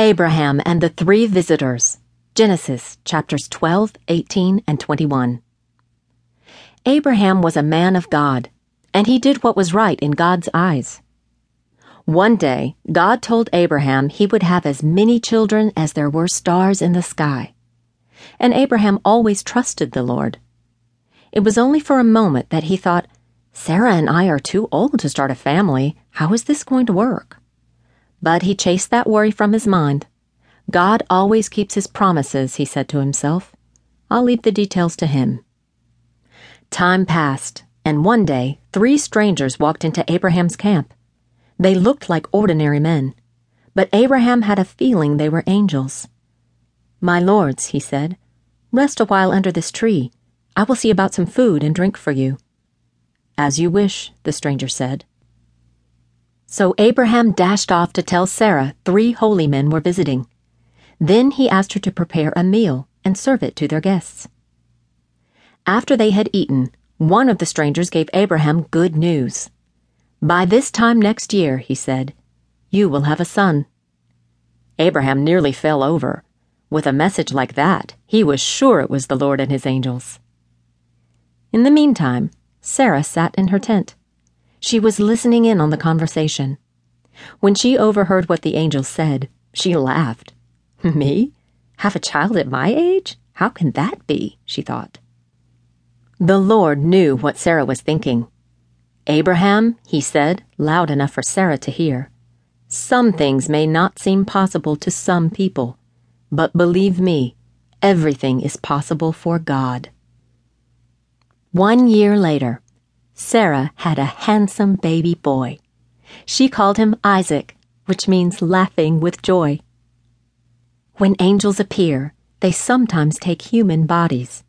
Abraham and the Three Visitors. Genesis chapters 12, 18, and 21. Abraham was a man of God, and he did what was right in God's eyes. One day, God told Abraham he would have as many children as there were stars in the sky. And Abraham always trusted the Lord. It was only for a moment that he thought, Sarah and I are too old to start a family. How is this going to work? But he chased that worry from his mind. God always keeps his promises, he said to himself. I'll leave the details to him. Time passed, and one day three strangers walked into Abraham's camp. They looked like ordinary men, but Abraham had a feeling they were angels. My lords, he said, rest a while under this tree. I will see about some food and drink for you. As you wish, the stranger said. So Abraham dashed off to tell Sarah three holy men were visiting. Then he asked her to prepare a meal and serve it to their guests. After they had eaten, one of the strangers gave Abraham good news. By this time next year, he said, you will have a son. Abraham nearly fell over. With a message like that, he was sure it was the Lord and his angels. In the meantime, Sarah sat in her tent. She was listening in on the conversation. When she overheard what the angel said, she laughed. Me? Have a child at my age? How can that be? she thought. The Lord knew what Sarah was thinking. Abraham, he said, loud enough for Sarah to hear, some things may not seem possible to some people, but believe me, everything is possible for God. One year later, Sarah had a handsome baby boy. She called him Isaac, which means laughing with joy. When angels appear, they sometimes take human bodies,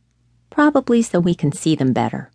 probably so we can see them better.